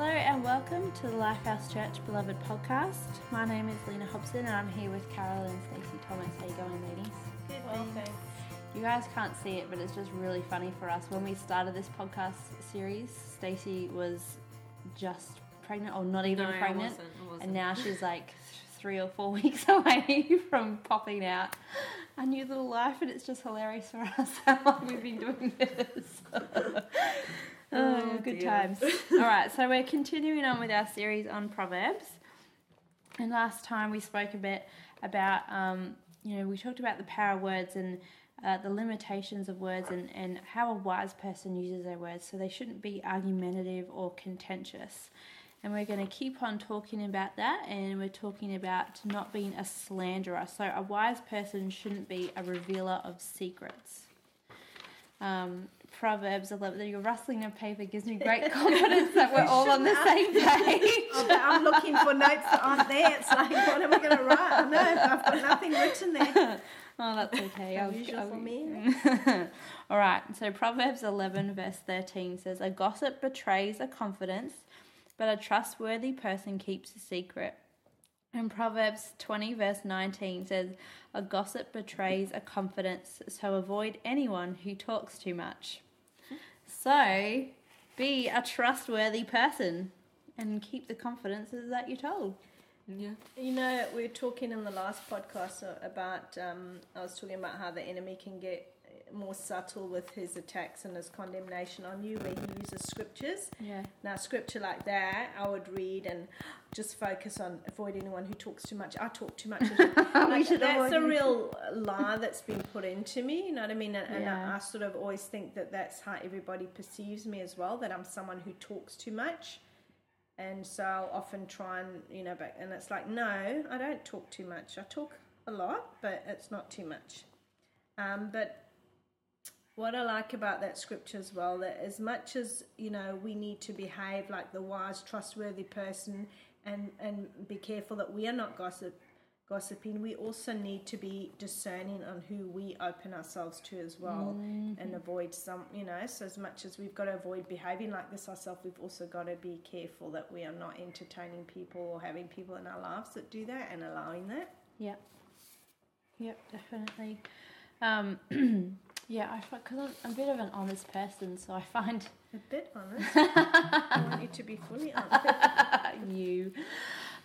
Hello and welcome to the Lifehouse Church Beloved podcast. My name is Lena Hobson and I'm here with Carol and Stacey Thomas. How you going, ladies? Good, well, thanks. You guys can't see it, but it's just really funny for us. When we started this podcast series, Stacey was just pregnant, or not even No, I pregnant, wasn't, I wasn't. and now she's like three or four weeks away from popping out a new little life, and it's just hilarious for us how long we've been doing this. Oh, Oh, good dear. times. All right, so we're continuing on with our series on Proverbs. And last time we spoke a bit about, um, you know, we talked about the power of words and uh, the limitations of words and, and how a wise person uses their words. So they shouldn't be argumentative or contentious. And we're going to keep on talking about that. And we're talking about not being a slanderer. So a wise person shouldn't be a revealer of secrets. Um, Proverbs 11. You're rustling of paper gives me great confidence that we're all on the same page. Oh, I'm looking for notes that aren't there. It's like, what am I going to write? I know, I've got nothing written there. Oh, that's okay. I'll, Unusual I'll- for me. All right. So Proverbs 11, verse 13 says, A gossip betrays a confidence, but a trustworthy person keeps a secret. And Proverbs 20, verse 19 says, A gossip betrays a confidence, so avoid anyone who talks too much. So be a trustworthy person and keep the confidences that you're told. Yeah. You know, we were talking in the last podcast about. Um, I was talking about how the enemy can get more subtle with his attacks and his condemnation on you, where he uses scriptures. Yeah. Now, scripture like that, I would read and just focus on avoid anyone who talks too much. I talk too much. like, that's a real lie that's been put into me. You know what I mean? And, and Yeah. I, I sort of always think that that's how everybody perceives me as well. That I'm someone who talks too much. And so I'll often try and, you know, but, and it's like, no, I don't talk too much. I talk a lot, but it's not too much. Um, but what I like about that scripture as well, that as much as, you know, we need to behave like the wise, trustworthy person and, and be careful that we are not gossip, gossiping, we also need to be discerning on who we open ourselves to as well and avoid some, you know, so as much as we've got to avoid behaving like this ourselves, we've also got to be careful that we are not entertaining people or having people in our lives that do that and allowing that. Yep. Yep, definitely. Um, yeah, I because I'm, I'm a bit of an honest person, so I find A bit honest. I want you to be fully honest. you.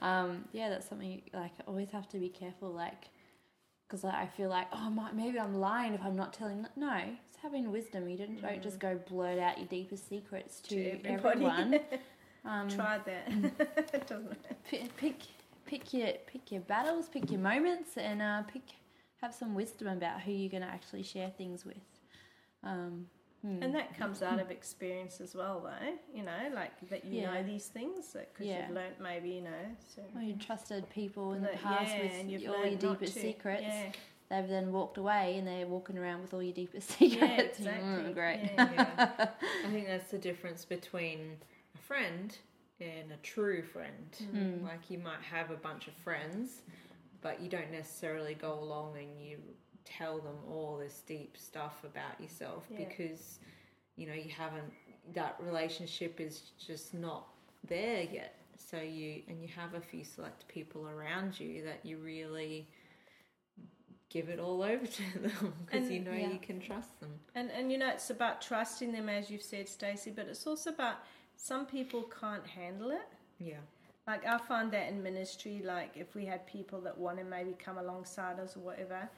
Um, yeah, that's something like I always have to be careful, like because like, I feel like oh my, maybe I'm lying if I'm not telling. No, it's having wisdom. You don't don't just go blurt out your deepest secrets to, To everyone. Um, Try that. doesn't P- pick pick your pick your battles, pick your moments, and uh, pick have some wisdom about who you're going to actually share things with. Um, hmm. And that comes out of experience as well, though. You know, like that you Yeah. know these things because Yeah. you've learnt maybe, you know. So Well, you trusted people in the past yeah, with you've all your deepest to. secrets. Yeah. They've then walked away and they're walking around with all your deepest secrets. Yeah, exactly. Mm, great. Yeah. yeah. I think that's the difference between a friend and a true friend. Hmm. Like you might have a bunch of friends, but you don't necessarily go along and you tell them all this deep stuff about yourself Yeah. because you know you haven't that relationship is just not there yet. So you and you have a few select people around you that you really give it all over to them because you know yeah. you can trust them. And and you know it's about trusting them, as you've said, Stacey. But it's also about some people can't handle it. Yeah. Like I find that in ministry, like if we had people that want to maybe come alongside us or whatever,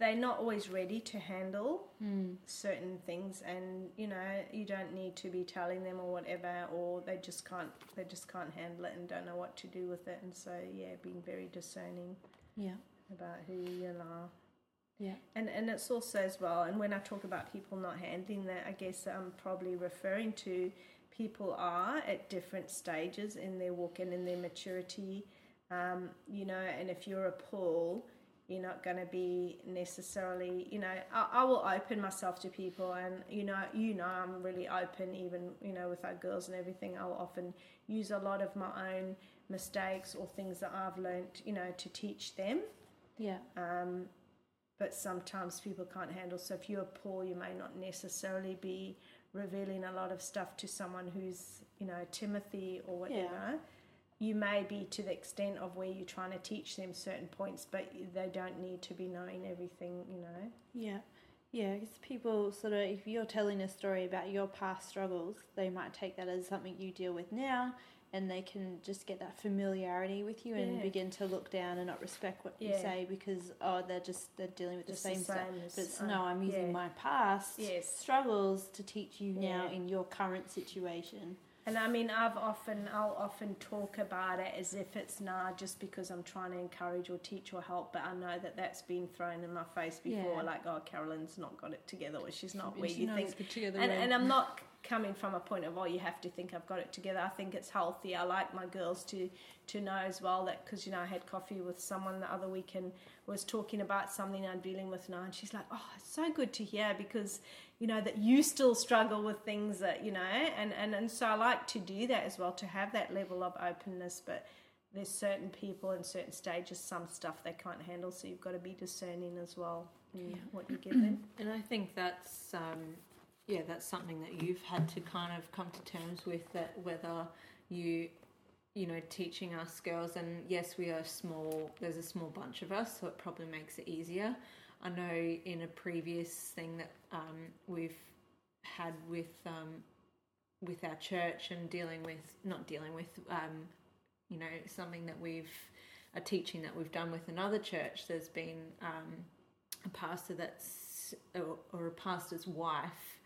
they're not always ready to handle hmm. certain things, and you know you don't need to be telling them or whatever, or they just can't they just can't handle it and don't know what to do with it, and so yeah, being very discerning Yeah. about who you are. Yeah. And and it's also as well, and when I talk about people not handling that, I guess I'm probably referring to people are at different stages in their walk and in their maturity. Um, you know, and if you're a Paul, you're not going to be necessarily, you know, I, I will open myself to people, and you know, you know, I'm really open, even you know, with our girls and everything. I'll often use a lot of my own mistakes or things that I've learnt, you know, to teach them Yeah. um, but sometimes people can't handle. So if you're Paul, you may not necessarily be revealing a lot of stuff to someone who's you know Timothy or whatever. Yeah. you. You may be to the extent of where you're trying to teach them certain points, but they don't need to be knowing everything, you know. Yeah. Yeah, because people sort of, if you're telling a story about your past struggles, they might take that as something you deal with now and they can just get that familiarity with you and Yeah. begin to look down and not respect what you say because, oh, they're just, they're dealing with Just the same, stuff. as, But it's, no, I'm using yeah. my past Yes. struggles to teach you now in your current situation. And I mean, I've often, I'll often talk about it as if it's nah, just because I'm trying to encourage or teach or help, but I know that that's been thrown in my face before, Yeah. like, oh, Carolyn's not got it together, or she's not where you think. together And, and I'm not coming from a point of, oh, you have to think I've got it together. I think it's healthy. I like my girls to to know as well that because you know I had coffee with someone the other week and was talking about something I'm dealing with now, and she's like, oh, it's so good to hear because you know that you still struggle with things that you know and and and so i like to do that as well to have that level of openness but there's certain people in certain stages some stuff they can't handle so you've got to be discerning as well in Yeah. what you give them And I think that's um, yeah, that's something that you've had to kind of come to terms with. That whether you you know teaching us girls, and yes, we are small. There's a small bunch of us, so it probably makes it easier. I know in a previous thing that um, we've had with um, with our church and dealing with not dealing with um, you know something that we've a teaching that we've done with another church. There's been um, a pastor that's or, or a pastor's wife,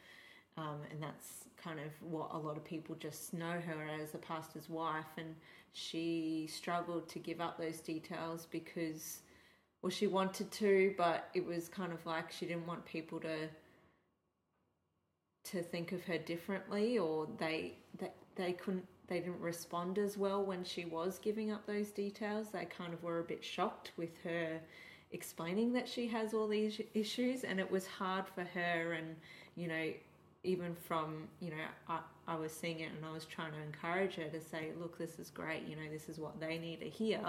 um, and that's kind of what a lot of people just know her as a pastor's wife, and she struggled to give up those details because, well, she wanted to, but it was kind of like she didn't want people to to think of her differently, or they they they couldn't they didn't respond as well when she was giving up those details. They kind of were a bit shocked with her explaining that she has all these issues and it was hard for her and you know even from you know I, I was seeing it and I was trying to encourage her to say look this is great you know this is what they need to hear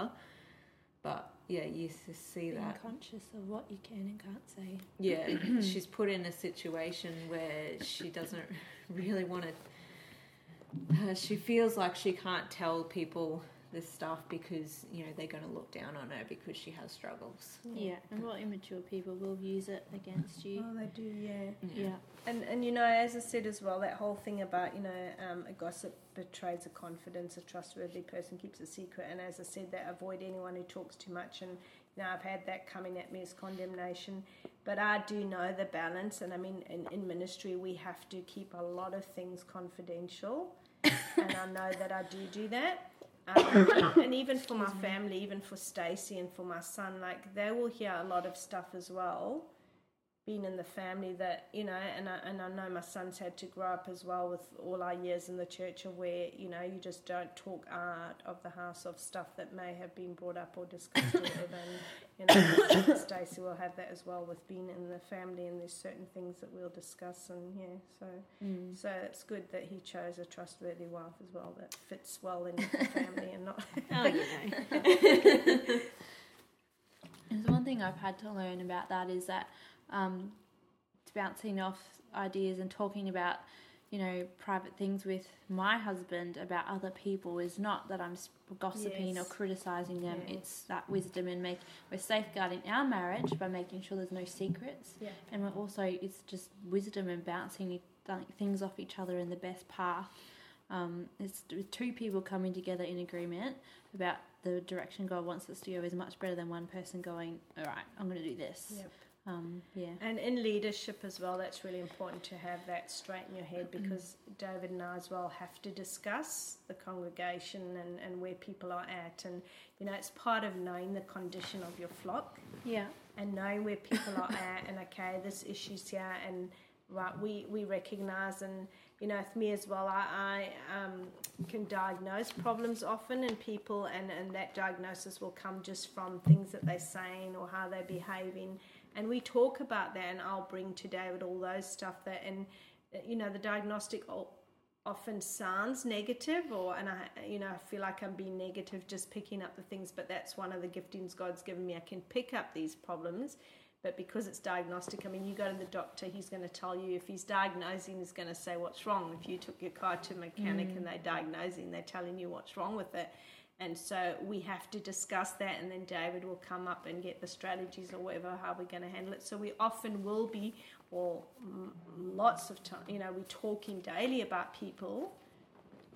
but yeah you see Being that conscious of what you can and can't say. yeah she's put in a situation where she doesn't really want to uh, she feels like she can't tell people this stuff because you know they're going to look down on her because she has struggles. Yeah, and what immature people will use it against you. oh they do yeah. Yeah. and and you know as i said as well that whole thing about you know um, a gossip betrays a confidence a trustworthy person keeps a secret. And as i said that avoid anyone who talks too much. And you know i've had that coming at me as condemnation. But i do know the balance. And i mean in, in ministry we have to keep a lot of things confidential. And i know that i do do that um, and even for my family even for stacey and for my son like they will hear a lot of stuff as well being in the family that you know and I, and I know my son's had to grow up as well with all our years in the church of where you know you just don't talk out of the house of stuff that may have been brought up or discussed or and you know Stacey will have that as well with being in the family and there's certain things that we'll discuss and yeah so Mm. so it's good that he chose a trustworthy wife as well that fits well in the family and not Oh, you know. There's one thing I've had to learn about that is that um, bouncing off ideas and talking about, you know, private things with my husband about other people is not that I'm gossiping or criticizing them. Yeah. It's that wisdom and make we're safeguarding our marriage by making sure there's no secrets, yeah and we're also it's just wisdom and bouncing things off each other in the best path. Um, it's two people coming together in agreement about the direction God wants us to go is much better than one person going, all right, I'm going to do this. Yep. Um, yeah. And in leadership as well, that's really important to have that straight in your head because David and I as well have to discuss the congregation and, and where people are at. And, you know, it's part of knowing the condition of your flock Yeah. and knowing where people are at and, okay, this issue's here and, right, we, we recognize and, you know, with me as well, I, I um, can diagnose problems often in people and, and that diagnosis will come just from things that they're saying or how they're behaving and we talk about that and i'll bring to david all those stuff that and you know the diagnostic often sounds negative or and i you know i feel like i'm being negative just picking up the things but that's one of the giftings god's given me i can pick up these problems But because it's diagnostic, I mean, you go to the doctor, he's going to tell you if he's diagnosing, he's going to say what's wrong. If you took your car to a mechanic and mm. they're diagnosing, they're telling you what's wrong with it. And so we have to discuss that, and then David will come up and get the strategies or whatever, how we're going to handle it. So we often will be, or lots of time, you know, we're talking daily about people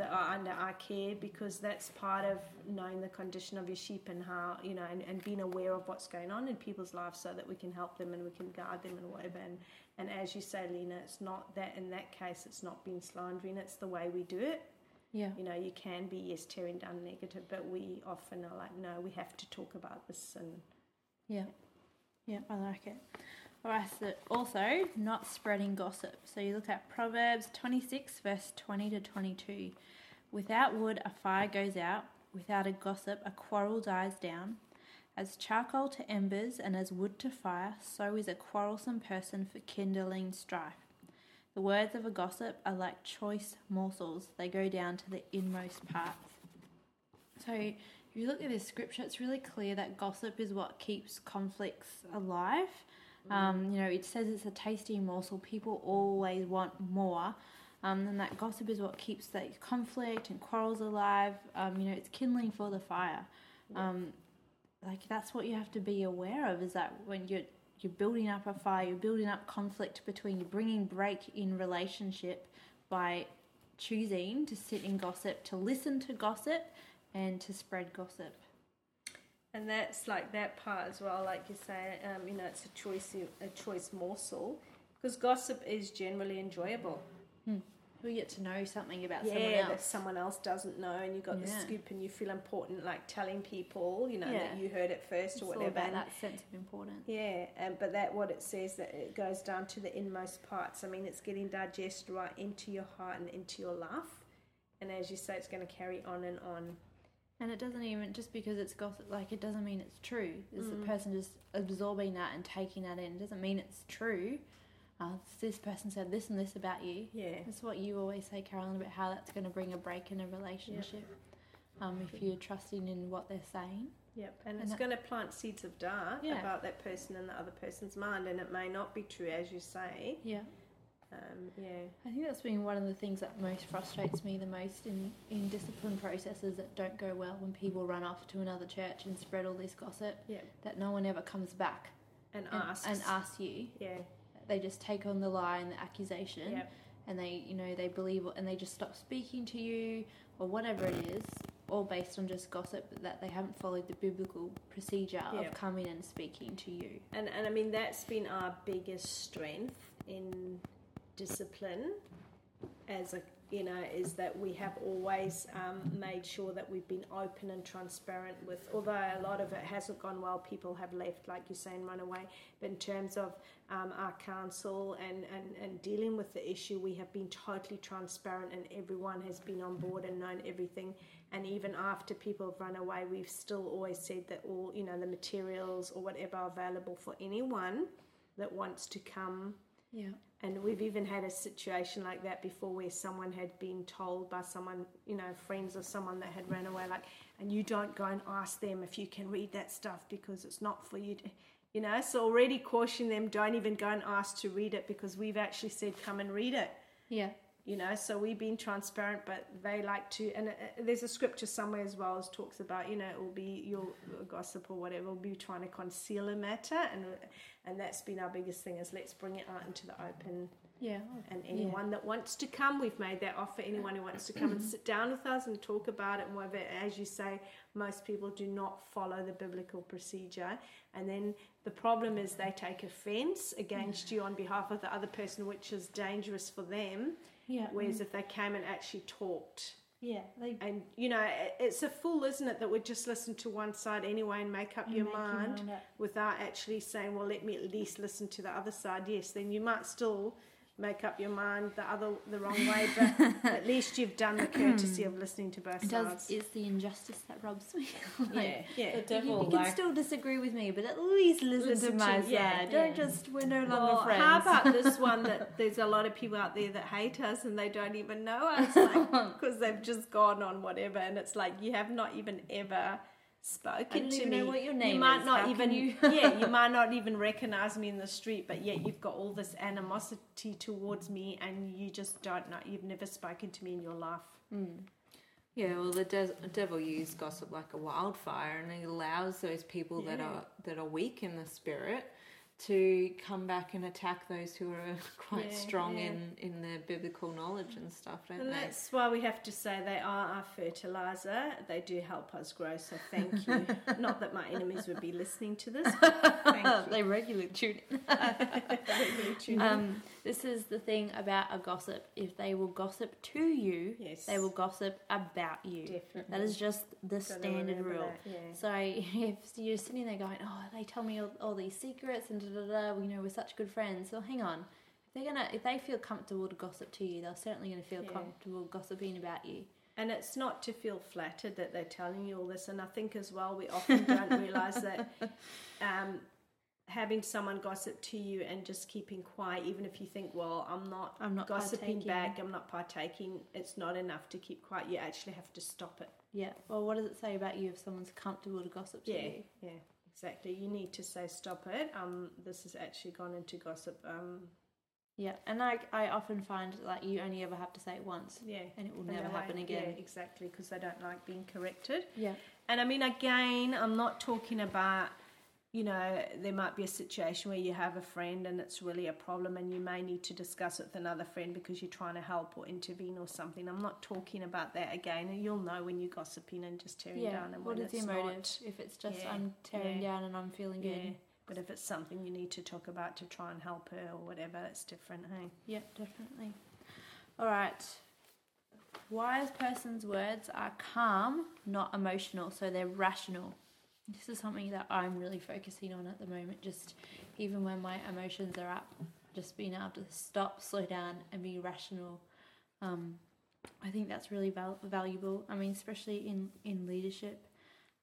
that are under our care because that's part of knowing the condition of your sheep and how you know and, and being aware of what's going on in people's lives so that we can help them and we can guide them and whatever and and as you say lena it's not that in that case it's not being slandering it's the way we do it Yeah. you know you can be yes tearing down negative but we often are like no we have to talk about this and Yeah. Yeah, I like it. All right, so also not spreading gossip. So you look at Proverbs 26, verse 20 to 22. Without wood, a fire goes out. Without a gossip, a quarrel dies down. As charcoal to embers and as wood to fire, so is a quarrelsome person for kindling strife. The words of a gossip are like choice morsels, they go down to the inmost parts. So, if you look at this scripture, it's really clear that gossip is what keeps conflicts alive. Um, you know, it says it's a tasty morsel. People always want more. Um, and that gossip is what keeps that conflict and quarrels alive. Um, you know, it's kindling for the fire. Um, like that's what you have to be aware of is that when you're you're building up a fire, you're building up conflict between you're bringing break in relationship by choosing to sit in gossip, to listen to gossip, and to spread gossip. And that's like that part as well, like you say, um, you know, it's a choice, a choice morsel, because gossip is generally enjoyable. We get to know something about someone Yeah, that else. someone else doesn't know, and you've got the scoop, and you feel important, like telling people, you know, Yeah. that you heard it first It's or all whatever. about and- that sense of importance. Yeah, um, but that what it says that it goes down to the inmost parts. I mean, it's getting digested right into your heart and into your life, and as you say, it's going to carry on and on. And it doesn't even just because it's gossip, like it doesn't mean it's true. It's Mm. the person just absorbing that and taking that in. It doesn't mean it's true. Uh, this person said this and this about you. Yeah, That's what you always say, Carolyn, about how that's going to bring a break in a relationship. Um, if you're trusting in what they're saying. Yep, and, And it's that- going to plant seeds of doubt Yeah. about that person in the other person's mind, and it may not be true, as you say. Yeah. Um, yeah, I think that's been one of the things that most frustrates me the most in, in discipline processes that don't go well when people run off to another church and spread all this gossip yeah, that no one ever comes back and, and, asks. and asks you. Yeah, They just take on the lie and the accusation yeah, and they, you know, they believe and they just stop speaking to you or whatever it is, all based on just gossip that they haven't followed the biblical procedure Yeah. of coming and speaking to you. and and I mean that's been our biggest strength in discipline, as a you know, is that we have always um, made sure that we've been open and transparent with. Although a lot of it hasn't gone well, people have left, like you say, and run away. But in terms of um, our council and, and, and dealing with the issue, we have been totally transparent, and everyone has been on board and known everything. And even after people have run away, we've still always said that all you know the materials or whatever are available for anyone that wants to come Yeah. And we've even had a situation like that before where someone had been told by someone, you know, friends of someone that had ran away, like, and you don't go and ask them if you can read that stuff because it's not for you to, you know, so already caution them, don't even go and ask to read it because we've actually said, come and read it Yeah. You know so we've been transparent but they like to and uh, there's a scripture somewhere as well as talks about you know it will be your gossip or whatever will be trying to conceal a matter and and that's been our biggest thing is let's bring it out into the open. Yeah. and anyone that wants to come we've made that offer. Anyone who wants to come and sit down with us and talk about it and whatever as you say most people do not follow the biblical procedure. And then the problem is they take offense against you on behalf of the other person which is dangerous for them Yeah. Whereas if they came and actually talked, yeah. They and you know, it's a fool, isn't it, that would just listen to one side anyway and make up your make mind up. without actually saying, well, let me at least listen to the other side. Yes, then you might still make up your mind the other the wrong way, but at least you've done the courtesy of listening to both It does. sides. It's the injustice that robs me. yeah, Like, yeah. The You, devil, you can like, still disagree with me, but at least listen, Listen to my to- yeah, side. Don't yeah. just we're no longer Well, friends. how about this one that there's a lot of people out there that hate us and they don't even know us, like because they've just gone on whatever, and it's like you have not even ever spoken to me. know what your name you might is. not How even you- yeah, you might not even recognize me in the street, but yet you've got all this animosity towards me, and you just don't know. You've never spoken to me in your life. Hmm. Yeah, well, the de- devil uses gossip like a wildfire, and he allows those people that are that are weak in the spirit to come back and attack those who are quite Yeah, strong yeah. in in their biblical knowledge and stuff, don't And they? that's why we have to say they are our fertilizer. They do help us grow. So thank you. not that my enemies would be listening to this. But thank you. they regularly tune in. Really tune in. Um, this is the thing about a gossip. If they will gossip to you, Yes. they will gossip about you. Definitely. That is just the Gotta standard rule. that, yeah. So if you're sitting there going, "Oh, they tell me all, all these secrets and da da da," you know, we're such good friends. Well, hang on. If they're gonna, if they feel comfortable to gossip to you, they're certainly gonna feel Yeah. comfortable gossiping about you. And it's not to feel flattered that they're telling you all this. And I think as well, we often don't realize that um, having someone gossip to you and just keeping quiet, even if you think, well, I'm not, I'm not gossiping back, I'm not partaking, it's not enough to keep quiet. You actually have to stop it. Yeah. Well, what does it say about you if someone's comfortable to gossip to Yeah, you? yeah, exactly. You need to say, stop it. Um, this has actually gone into gossip. Um, Yeah. And I, I often find like you only ever have to say it once, yeah. and it will And never happen again. Yeah, exactly, because they don't like being corrected. Yeah. And I mean, again, I'm not talking about, you know, there might be a situation where you have a friend and it's really a problem and you may need to discuss it with another friend because you're trying to help or intervene or something. I'm not talking about that again. And you'll know when you're gossiping and just tearing Yeah. down and What when is it's motive? not. If it's just Yeah, I'm tearing yeah. down and I'm feeling Yeah. good. But if it's something you need to talk about to try and help her or whatever, it's different, hey? Yeah, definitely. All right. Wise person's words are calm, not emotional, so they're rational. This is something that I'm really focusing on at the moment. Just even when my emotions are up, just being able to stop, slow down, and be rational. Um, I think that's really val- valuable. I mean, especially in in leadership,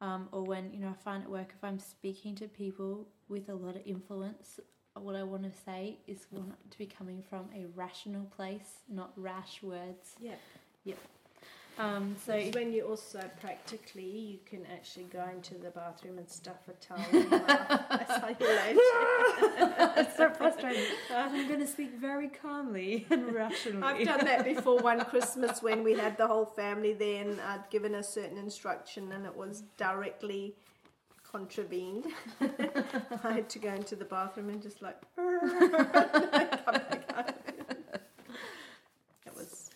um, or when you know I find at work if I'm speaking to people with a lot of influence, what I want to say is want to be coming from a rational place, not rash words. Yeah. Yeah. Um, so when you also practically, you can actually go into the bathroom and stuff a towel in your mouth. That's how you it's so frustrating. I'm going to speak very calmly and rationally. I've done that before one Christmas when we had the whole family there and I'd given a certain instruction and it was directly contravened. I had to go into the bathroom and just like come back out. It was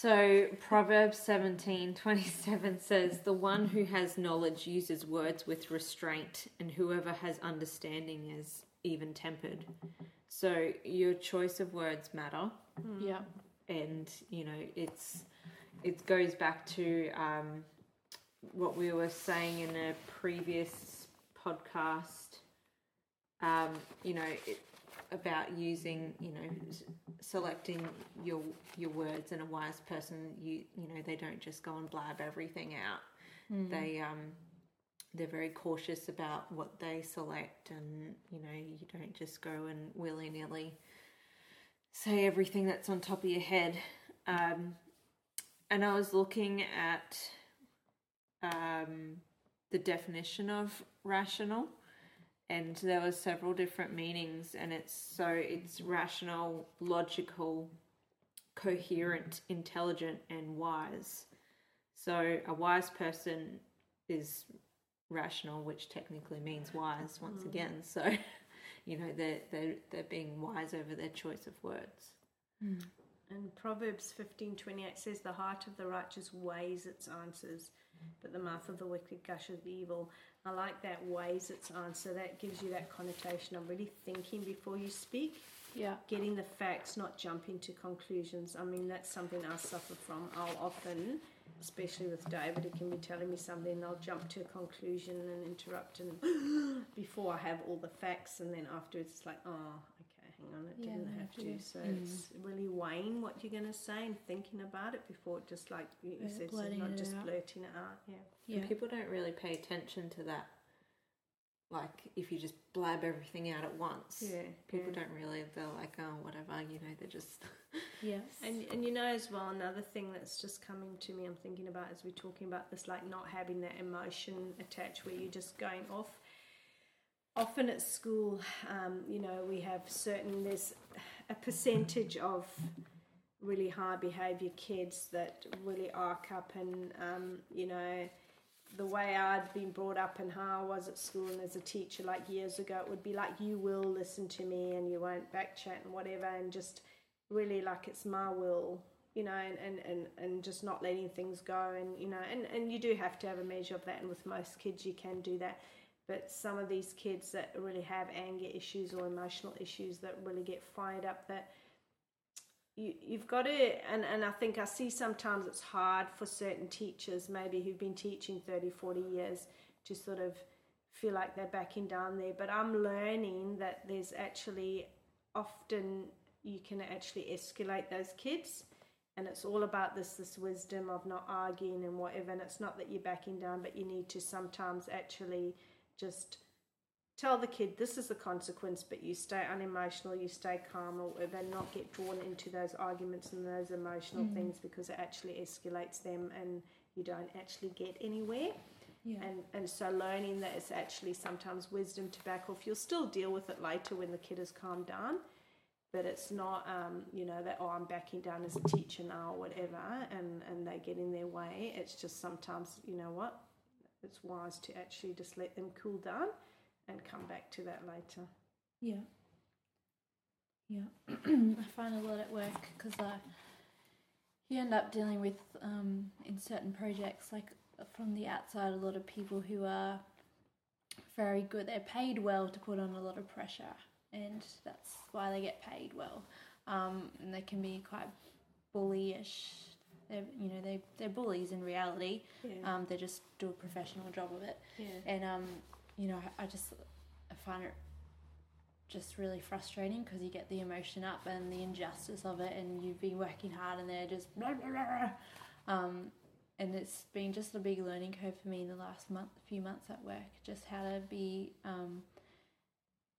So Proverbs seventeen twenty seven says, The one who has knowledge uses words with restraint, and whoever has understanding is even tempered. So your choice of words matter. Yeah. and you know it's it goes back to um, what we were saying in a previous podcast um, you know it, about using you know selecting your your words and a wise person you you know they don't just go and blab everything out. They um they're very cautious about what they select and you know you don't just go and willy-nilly say everything that's on top of your head. Um, and I was looking at um, the definition of rational, and there were several different meanings. And it's so it's rational, logical, coherent, intelligent, and wise. So a wise person is rational, which technically means wise once mm. again. So, you know, they're, they're, they're being wise over their choice of words. Mm. And Proverbs fifteen twenty eight says, The heart of the righteous weighs its answers, but the mouth of the wicked gushes evil. I like that weighs its answer. That gives you that connotation of really thinking before you speak, Yeah. getting the facts, not jumping to conclusions. I mean, that's something I suffer from. I'll often, especially with David, he can be telling me something, and I'll jump to a conclusion and interrupt, and before I have all the facts, and then afterwards it's like, oh, okay, on, it Yeah, didn't have to. yeah. So Mm. it's really weighing what you're going to say and thinking about it before just like you Yeah, said, so not just out. blurting it out. Yeah. Yeah. And people don't really pay attention to that like if you just blab everything out at once. Yeah, People yeah. don't really. They're like, oh, whatever. You know, they're just. Yes. And and you know as well another thing that's just coming to me I'm thinking about as we're talking about this like not having that emotion attached where you're just going off. Often at school, um, you know, we have certain there's a percentage of really high behaviour kids that really arc up and um, you know the way I'd been brought up and how I was at school and as a teacher like years ago it would be like you will listen to me and you won't backchat and whatever and just really like it's my will you know and, and, and, and just not letting things go and you know and, and you do have to have a measure of that and with most kids you can do that but some of these kids that really have anger issues or emotional issues that really get fired up that you, you've got to and, and i think i see sometimes it's hard for certain teachers maybe who've been teaching 30 40 years to sort of feel like they're backing down there. But i'm learning that there's actually often you can actually escalate those kids. And it's all about this this wisdom of not arguing and whatever. And it's not that you're backing down but you need to sometimes actually just tell the kid this is the consequence but you stay unemotional you stay calm or and not get drawn into those arguments and those emotional things because it actually escalates them and you don't actually get anywhere. Yeah. and and so learning that it's actually sometimes wisdom to back off. You'll still deal with it later when the kid has calmed down but it's not um, you know that oh I'm backing down as a teacher now or whatever and and they get in their way. It's just sometimes you know what it's wise to actually just let them cool down and come back to that later Yeah. Yeah. I find a lot at work because uh, you end up dealing with, um, in certain projects, like from the outside, a lot of people who are very good. They're paid well to put on a lot of pressure, and that's why they get paid well. Um, and they can be quite bullyish. They're, you know, they, they're bullies in reality. yeah Um, they just do a professional job of it. yeah And um, you know, I just I find it just really frustrating because you get the emotion up and the injustice of it, and you've been working hard, and they're just blah, blah, blah. Um, and it's been just a big learning curve for me in the last month, few months at work, just how to be um,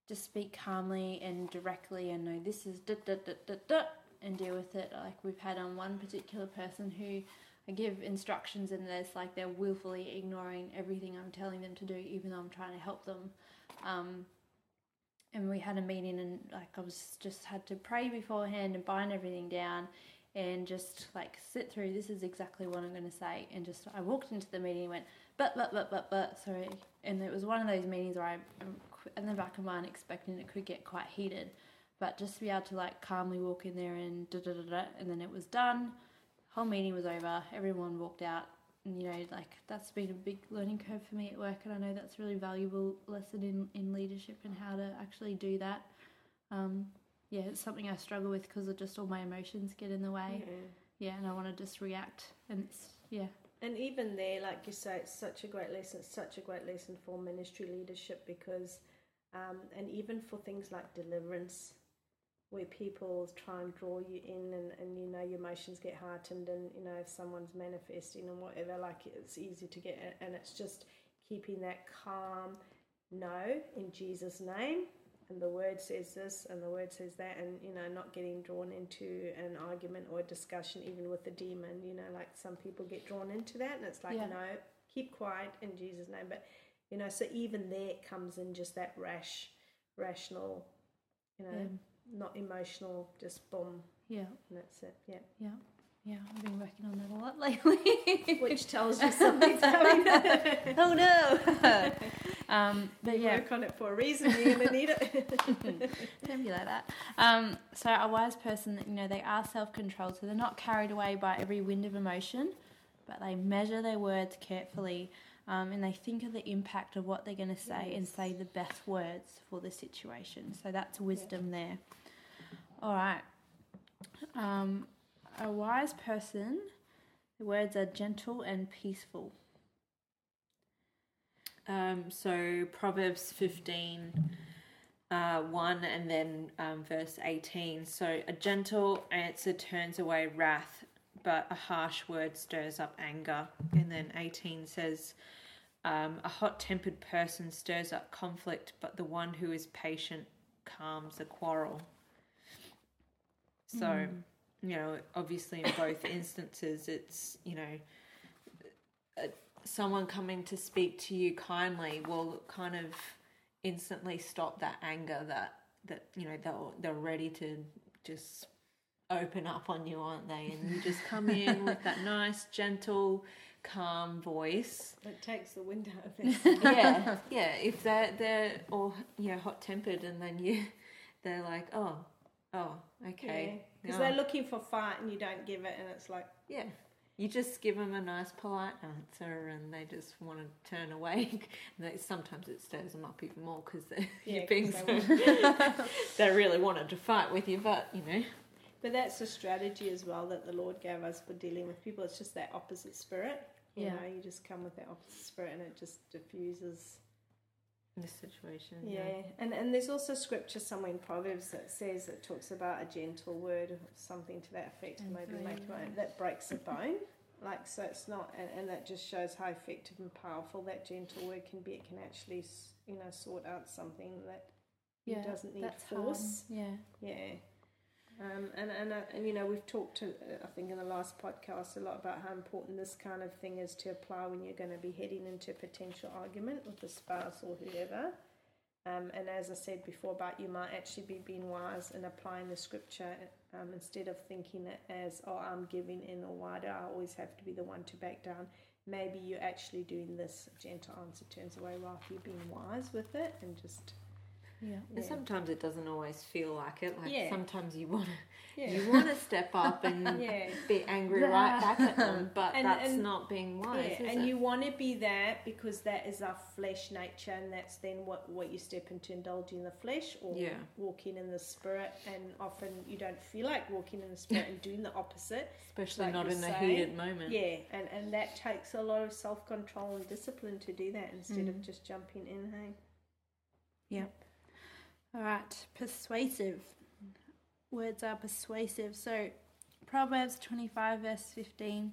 just speak calmly and directly, and know this is da da da da da, and deal with it. Like we've had on one particular person who. I give instructions and there's like they're willfully ignoring everything I'm telling them to do, even though I'm trying to help them. Um, and we had a meeting and like I was just had to pray beforehand and bind everything down and just like sit through this is exactly what I'm going to say and just I walked into the meeting and went but but but but but sorry and it was one of those meetings where I am in the back of my mind expecting it could get quite heated but just to be able to like calmly walk in there and da da da da and then it was done. Whole meeting was over. Everyone walked out. And you know like that's been a big learning curve for me at work and i know that's a really valuable lesson in, in leadership and how to actually do that. Um, yeah it's something i struggle with because of just all my emotions get in the way. Yeah. Yeah and i want to just react and it's yeah. And even there, like you say, it's such a great lesson. It's such a great lesson for ministry leadership because, um, and even for things like deliverance, where people try and draw you in and, and you know your emotions get heightened and you know if someone's manifesting and whatever like it's easy to get and it's just keeping that calm no in jesus name and the word says this and the word says that and you know not getting drawn into an argument or a discussion even with a demon you know like some people get drawn into that and it's like Yeah. no keep quiet in jesus name but you know so even there comes in just that rash rational you know Yeah. Not emotional just boom yeah. and that's it yeah. Yeah yeah i've been working on that a lot lately. Which tells you something's coming oh no. Um but yeah. work on it for a reason you're gonna need it. Don't be like that. Um, so a wise person, you know, they are self-controlled, so they're not carried away by every wind of emotion, but they measure their words carefully, um, and they think of the impact of what they're going to say and say the best words for the situation. So that's wisdom there. All right. Um, a wise person, the words are gentle and peaceful. Um, so Proverbs 15, uh, 1, and then um, verse 18. So a gentle answer turns away wrath, but a harsh word stirs up anger. And then 18 says, Um, a hot tempered person stirs up conflict, but the one who is patient calms a quarrel. So, you know, obviously in both instances, it's, you know, uh, someone coming to speak to you kindly will kind of instantly stop that anger that, that you know, they're, they're ready to just open up on you, aren't they? And you just come in with that nice, gentle, calm voice. It takes the wind out of it. Yeah, yeah. If they're they're all you know hot tempered, and then you they're like, oh, oh, okay, Because no. they're oh. looking for fight and you don't give it, and it's like, yeah. You just give them a nice, polite answer, and they just want to turn away. And they, sometimes it stirs them up even more because they're Yeah, being so. they they really wanted to fight with you, but you know, But that's a strategy as well that the Lord gave us for dealing with people. It's just that opposite spirit. You Yeah. know, you just come with that opposite spirit and it just diffuses. This situation, Yeah. And and there's also scripture somewhere in Proverbs that says it talks about a gentle word or something to that effect. And maybe make that breaks a bone. Like so, it's not, and, and that just shows how effective and powerful that gentle word can be. It can actually, you know, sort out something that Yeah, doesn't need force. harm. Yeah. Yeah. Um, and, and, uh, you know, we've talked, to, uh, I think, in the last podcast a lot about how important this kind of thing is to apply when you're going to be heading into a potential argument with a spouse or whoever. Um, and as I said before, about you might actually be being wise and applying the scripture um, instead of thinking it as, oh, I'm giving in or why do I always have to be the one to back down? Maybe you're actually doing this gentle answer turns away rather you're being wise with it and just Yeah. And Yeah. sometimes it doesn't always feel like it. Like Yeah. sometimes you want to yeah you want to step up and yeah be angry right back at them, but And- that's and- not being wise. Yeah, is and it? you want to be that because that is our flesh nature, and that's then what, what you step into indulging the flesh or Yeah. walking in the spirit. And often you don't feel like walking in the spirit and doing the opposite. especially like not in a heated moment. Yeah, and, and that takes a lot of self control and discipline to do that instead Mm. of just jumping in. Hey, All right, persuasive. Words are persuasive. So, Proverbs 25, verse 15.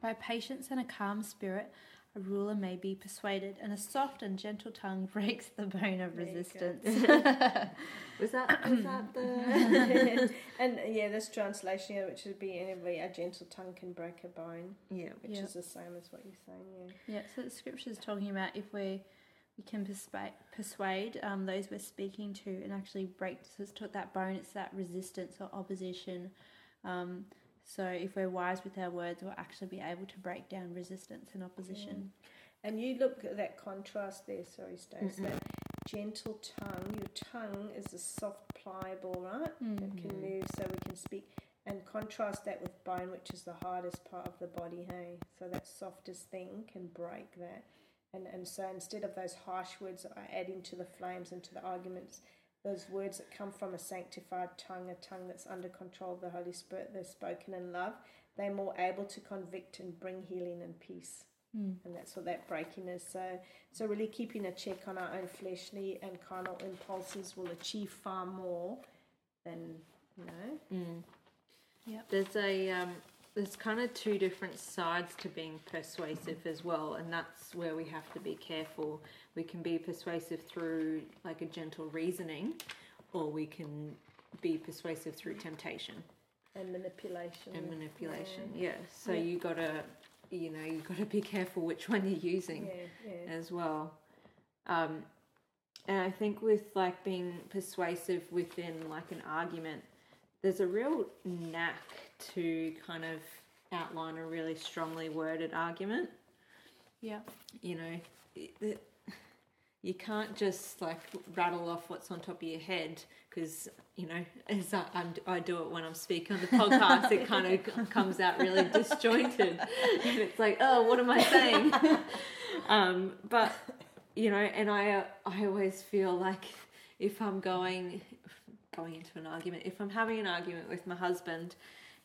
By patience and a calm spirit, a ruler may be persuaded, and a soft and gentle tongue breaks the bone of There you go. resistance. Was that was that the and yeah, this translation, here, which would be anyway, a gentle tongue can break a bone, yeah? which Yeah. is the same as what you're saying. Yeah. yeah, so the scripture is talking about if we we can persuade, persuade um, those we're speaking to and actually break so it's that bone, it's that resistance or opposition. Um, so if we're wise with our words, we'll actually be able to break down resistance and opposition. And you look at that contrast there, sorry, Stace, Mhm. that gentle tongue. Your tongue is a soft, pliable, right? Mm. It can move so we can speak. And contrast that with bone, which is the hardest part of the body, hey? So that softest thing can break that. And, and so instead of those harsh words that are adding to the flames and to the arguments, those words that come from a sanctified tongue, a tongue that's under control of the Holy Spirit, they're spoken in love, they're more able to convict and bring healing and peace Mm. and that's what that breaking is. So, so really keeping a check on our own fleshly and carnal impulses will achieve far more than you know. Mm. Yep. There's a um, there's kind of two different sides to being persuasive as well, and that's where we have to be careful. We can be persuasive through like a gentle reasoning, or we can be persuasive through temptation And manipulation. and manipulation. Yeah. So Yeah. you gotta, you know, you gotta be careful which one you're using Yeah, yeah. as well. Um, and I think with like being persuasive within like an argument, there's a real knack to kind of outline a really strongly worded argument. Yeah. You know, it, it- you can't just like rattle off what's on top of your head because you know, as I, I'm, I do it when I'm speaking on the podcast, it kind of comes out really disjointed, and it's like, oh, what am I saying? um, but you know, and I uh, I always feel like if I'm going going into an argument, if I'm having an argument with my husband,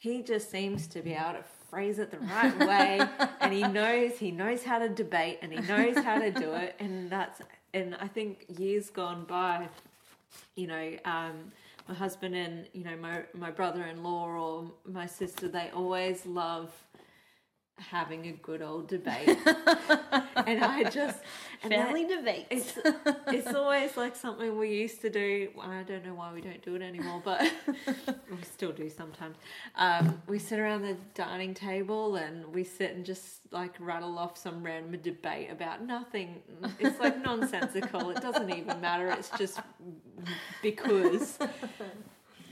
he just seems to be able to phrase it the right way, and he knows he knows how to debate, and he knows how to do it, and that's and I think years gone by, you know. Um, my husband and you know my my brother-in-law or my sister they always love having a good old debate. and I just Family debates. it's it's always like something we used to do. I don't know why we don't do it anymore, but we still do sometimes. Um, we sit around the dining table and we sit and just like rattle off some random debate about nothing. It's like nonsensical. It doesn't even matter. It's just because.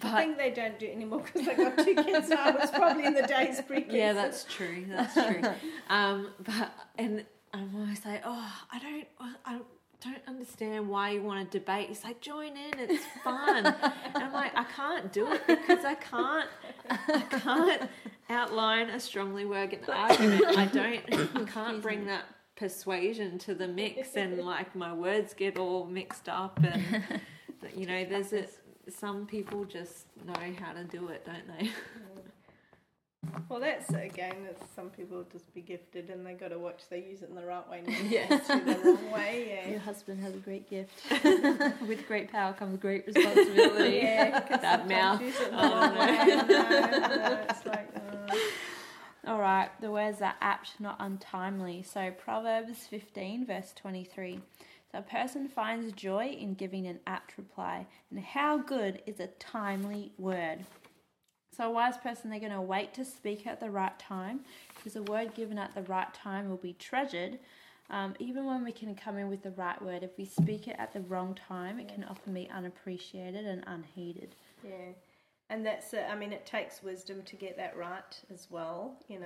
I think they don't do it anymore because they've got two kids now. It's probably in the days pre kids. yeah, that's true. That's true. Um, but and I'm always like, oh, I don't, I don't understand why you want to debate. He's like, join in, it's fun. and I'm like, I can't do it because I can't, I can't outline a strongly worded argument. I don't, I can't bring that persuasion to the mix, and like my words get all mixed up, and you know, there's a. Some people just know how to do it, don't they? Well, that's again, it's some people just be gifted and they got to watch they use it in the right way, not Yeah. use it the wrong way. Your husband has a great gift. With great power comes great responsibility. Yeah, 'cause That mouth. use it in the Oh, wrong no. way. No, no, it's like, uh, All right, the words are apt, not untimely. So Proverbs 15, verse 23. A person finds joy in giving an apt reply, and how good is a timely word? So a wise person, they're going to wait to speak at the right time, because a word given at the right time will be treasured. Um, even when we can come in with the right word, if we speak it at the wrong time, it can often be unappreciated and unheeded. yeah. And that's it. I mean, it takes wisdom to get that right as well, you know.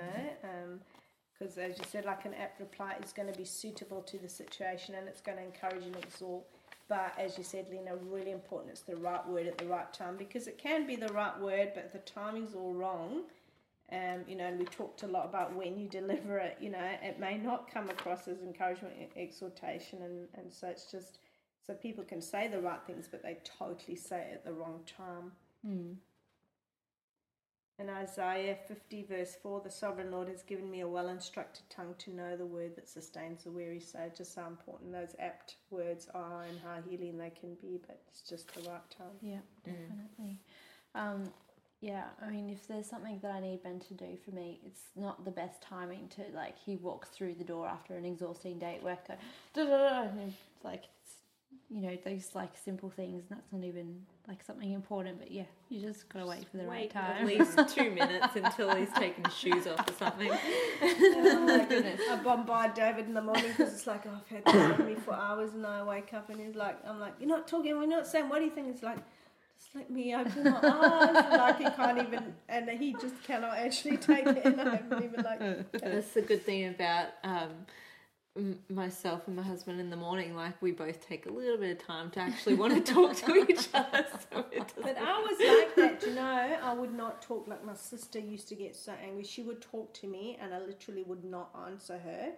Because as you said, like an apt reply is going to be suitable to the situation and it's going to encourage and exhort. But as you said, Lena, really important it's the right word at the right time because it can be the right word, but the timing's all wrong. Um, you know, and we talked a lot about when you deliver it, you know, it may not come across as encouragement, exhortation, and, and so it's just so people can say the right things, but they totally say it at the wrong time. Hmm. In Isaiah 50, verse 4, the sovereign Lord has given me a well instructed tongue to know the word that sustains the weary. So, just how important those apt words are and how healing they can be, but it's just the right time. Yeah, definitely. Um, yeah, I mean, if there's something that I need Ben to do for me, it's not the best timing to like he walks through the door after an exhausting day at work, go, da, da, da, and it's like it's, you know those like simple things. And that's not even like something important, but yeah, you just gotta wait for the right time. at least two minutes until he's taking his shoes off or something. oh my goodness. I bombard David in the morning because it's like, oh, I've had this on me for hours and I wake up and he's like, I'm like, you're not talking, we're not saying, what do you think? It's like, just let me open my eyes. And like, he can't even, and he just cannot actually take it. And I haven't even like, That's the good thing about um, m- myself and my husband in the morning. Like we both take a little bit of time to actually want to talk to each other. So it doesn't. But I was like that, you know. I would not talk like my sister used to get so angry. She would talk to me, and I literally would not answer her.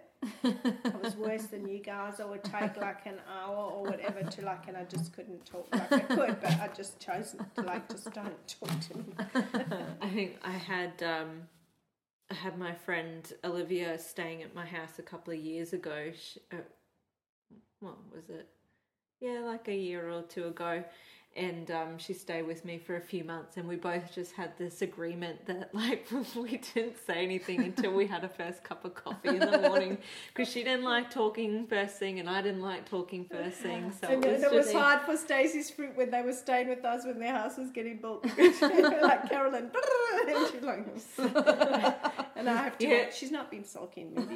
I was worse than you guys. I would take like an hour or whatever to like, and I just couldn't talk like I could, but I just chose to like just don't talk to me. I think I had um, I had my friend Olivia staying at my house a couple of years ago. She, uh, what was it? Yeah, like a year or two ago. And um, she stayed with me for a few months, and we both just had this agreement that, like, we didn't say anything until we had a first cup of coffee in the morning, because she didn't like talking first thing, and I didn't like talking first thing. So and it it was was just hard for Stacey's fruit when they were staying with us when their house was getting built. like Carolyn, and she's like, and I have to. Yeah. She's not been sulking me.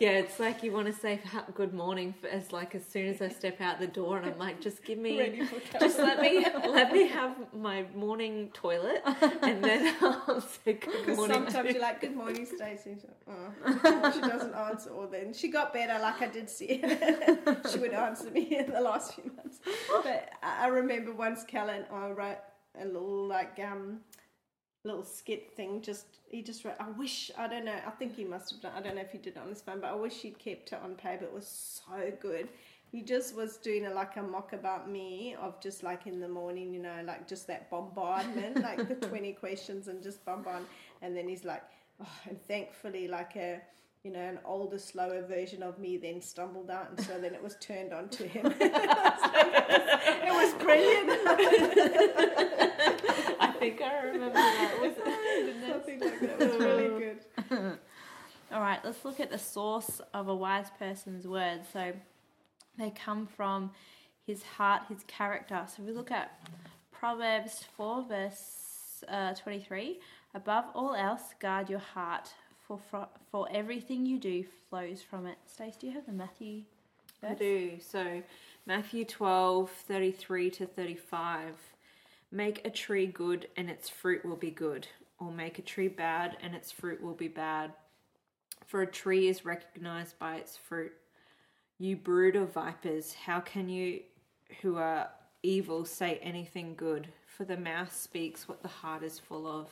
yeah, it's like you want to say good morning for, as like as soon as I step out the door, and I'm like, just give me, just let me, let me have my morning toilet, and then I'll say good morning. sometimes you're like, "Good morning, Stacey." Like, "Oh." she doesn't answer, or then she got better. Like I did see, she would answer me in the last few months. But I remember once Callan I wrote a little like um little skit thing. Just he just wrote, "I wish I don't know. I think he must have done. I don't know if he did it on his phone, but I wish he'd kept it on paper. It was so good." He just was doing a, like a mock about me of just like in the morning, you know, like just that bombardment, like the 20 questions and just bombard. And then he's like, oh, and thankfully, like a, you know, an older, slower version of me then stumbled out. And so then it was turned on to him. it, was, brilliant. I think I remember that. Was Something like that. It was really good. All right, let's look at the source of a wise person's words. So they come from his heart, his character. So we look at Proverbs 4, verse uh, 23. Above all else, guard your heart, for, for, for everything you do flows from it. Stace, do you have the Matthew I do. So Matthew 12, 33 to 35. Make a tree good and its fruit will be good, or make a tree bad and its fruit will be bad. For a tree is recognized by its fruit. You brood of vipers, how can you who are evil say anything good? For the mouth speaks what the heart is full of.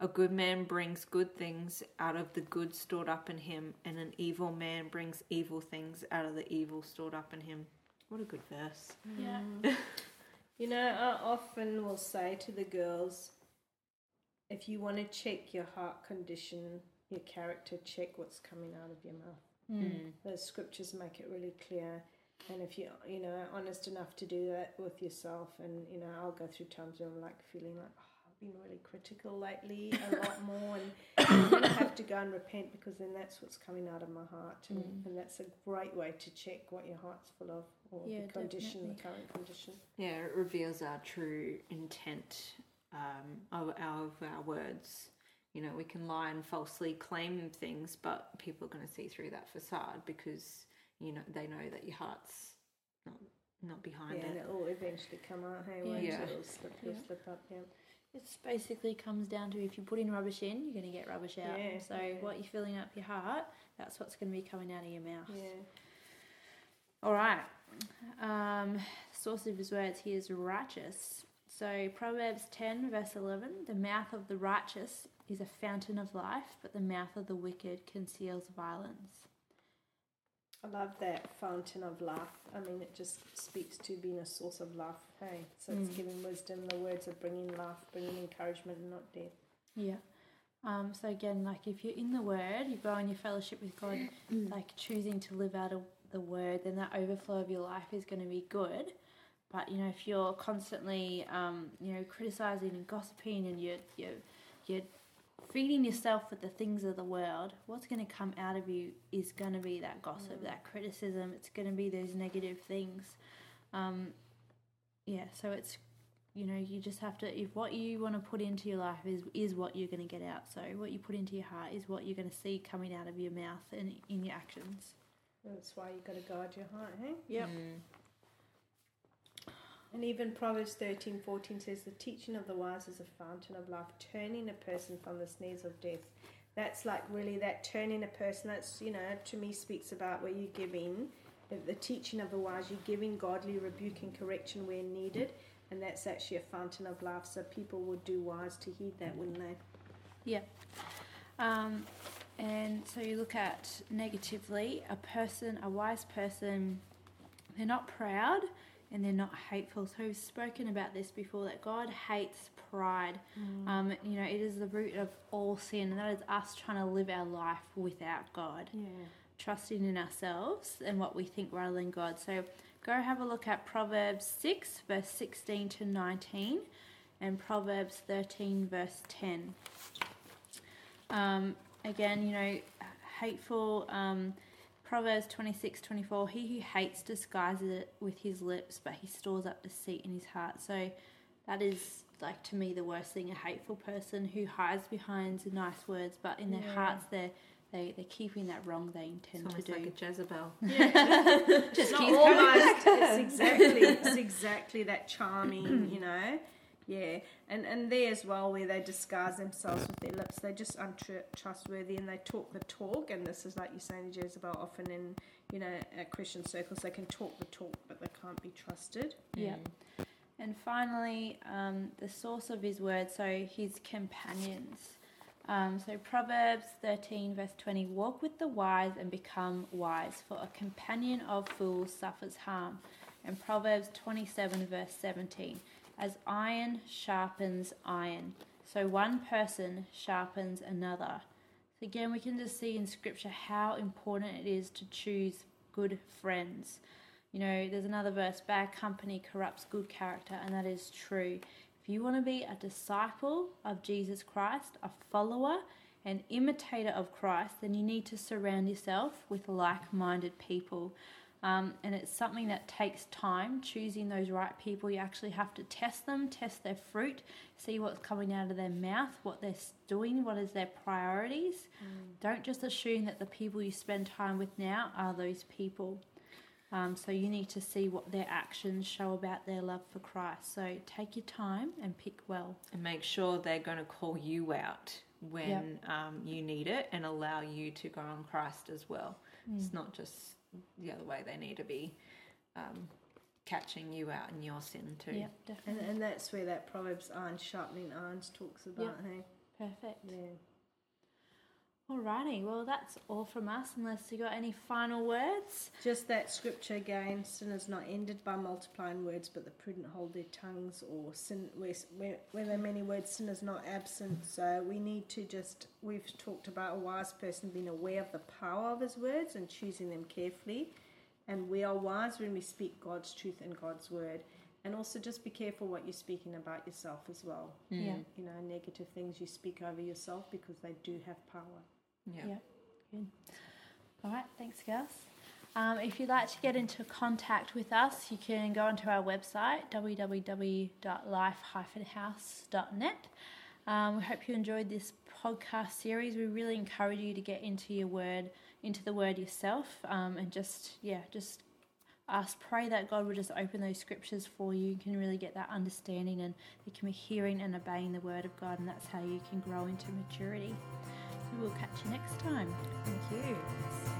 A good man brings good things out of the good stored up in him, and an evil man brings evil things out of the evil stored up in him. What a good verse. Yeah. Mm. You know, I often will say to the girls, if you want to check your heart condition, your character, check what's coming out of your mouth. Mm. The scriptures make it really clear. And if you, you know, honest enough to do that with yourself, and you know, I'll go through times where I'm like feeling like oh, I've been really critical lately, a lot more, and, and I have to go and repent because then that's what's coming out of my heart, and, and that's a great way to check what your heart's full of or Yeah, the condition, definitely. the current condition. Yeah, it reveals our true intent um, of, our, of our words. You know, we can lie and falsely claim things, but people are going to see through that facade because you know they know that your heart's not not behind Yeah, and it. it will eventually come out. Hey, Yeah. won't Yeah. it? It'll slip, Yeah. slip up. Yeah. It basically comes down to if you put in rubbish in, you're going to get rubbish out. Yeah, so yeah. what you're filling up your heart, that's what's going to be coming out of your mouth. Yeah. All right. Um, source of his words, he is righteous. So Proverbs 10, verse 11 the mouth of the righteous is a fountain of life, but the mouth of the wicked conceals violence. I love that fountain of life. I mean, it just speaks to being a source of life. Hey, so it's Mm. giving wisdom. The words are bringing life, bringing encouragement, and not death. Yeah. Um, so again, like if you're in the Word, you grow in your fellowship with God, like choosing to live out of the Word, then that overflow of your life is going to be good. But you know, if you're constantly, um, you know, criticizing and gossiping, and you're you're you're feeding yourself with the things of the world, what's going to come out of you is going to be that gossip, that criticism. It's going to be those negative things. Um, yeah. So it's you know you just have to if what you want to put into your life is is what you're going to get out so what you put into your heart is what you're going to see coming out of your mouth and in your actions That's why you got to guard your heart. Hey. yep Mm. And even Proverbs thirteen fourteen says, The teaching of the wise is a fountain of life, turning a person from the snares of death. That's like really that turning a person, that's, you know, to me speaks about where you're giving. The, the teaching of the wise, you're giving godly rebuke and correction where needed. And that's actually a fountain of life. So people would do wise to heed that, wouldn't they? yeah um, and so you look at negatively a person a wise person they're not proud and they're not hateful so we've spoken about this before that god hates pride um, you know it is the root of all sin and that is us trying to live our life without god Yeah. trusting in ourselves and what we think rather than God. So go have a look at Proverbs 6, verse 16 to 19, and Proverbs 13, verse 10. Um, again, you know, hateful. Um, Proverbs 26, 24, he who hates disguises it with his lips, but he stores up deceit in his heart. So that is, like, to me, the worst thing a hateful person who hides behind nice words, but in their Yeah. hearts, they're, they, they're keeping that wrong they It's intend to almost do. like a Jezebel. It's not almost. It's exactly. It's exactly that charming. You know. Yeah, and and there as well, where they disguise themselves with their lips, they're just untrustworthy and they talk the talk. And this is like you're saying, Jezebel, often in you know at Christian circles, they can talk the talk, but they can't be trusted. Yeah. And finally, um, the source of his word, so his companions. Um, so Proverbs 13, verse 20 Walk with the wise and become wise, for a companion of fools suffers harm. And Proverbs 27, verse 17 As iron sharpens iron, so one person sharpens another. So again, we can just see in Scripture how important it is to choose good friends. You know, there's another verse bad company corrupts good character, and that is true. If you want to be a disciple of Jesus Christ, a follower, an imitator of Christ, then you need to surround yourself with like minded people. Um, and it's something that takes time choosing those right people. You actually have to test them, test their fruit, see what's coming out of their mouth, what they're doing, what is their priorities. Mm. Don't just assume that the people you spend time with now are those people. Um, so you need to see what their actions show about their love for Christ. So take your time and pick well. And make sure they're going to call you out when yep. um, you need it and allow you to go on Christ as well. Mm. It's not just the other way, they need to be um, catching you out in your sin too. Yeah, definitely. And, and that's where that Proverbs iron sharpening irons talks about, yep. hey? Perfect. Yeah. Alrighty, well, that's all from us, unless you got any final words. Just that scripture again sin is not ended by multiplying words, but the prudent hold their tongues, or sin, where, where, where there are many words, sin is not absent. So we need to just, we've talked about a wise person being aware of the power of his words and choosing them carefully. And we are wise when we speak God's truth and God's word. And also just be careful what you're speaking about yourself as well. Mm. Yeah. You know, negative things you speak over yourself because they do have power. Yeah. Good. All right. Thanks, girls. Um, if you'd like to get into contact with us, you can go onto our website www.life-house.net. Um, we hope you enjoyed this podcast series. We really encourage you to get into your word, into the word yourself, um, and just yeah, just ask, pray that God will just open those scriptures for you. You can really get that understanding, and you can be hearing and obeying the word of God, and that's how you can grow into maturity. We'll catch you next time. Thank you.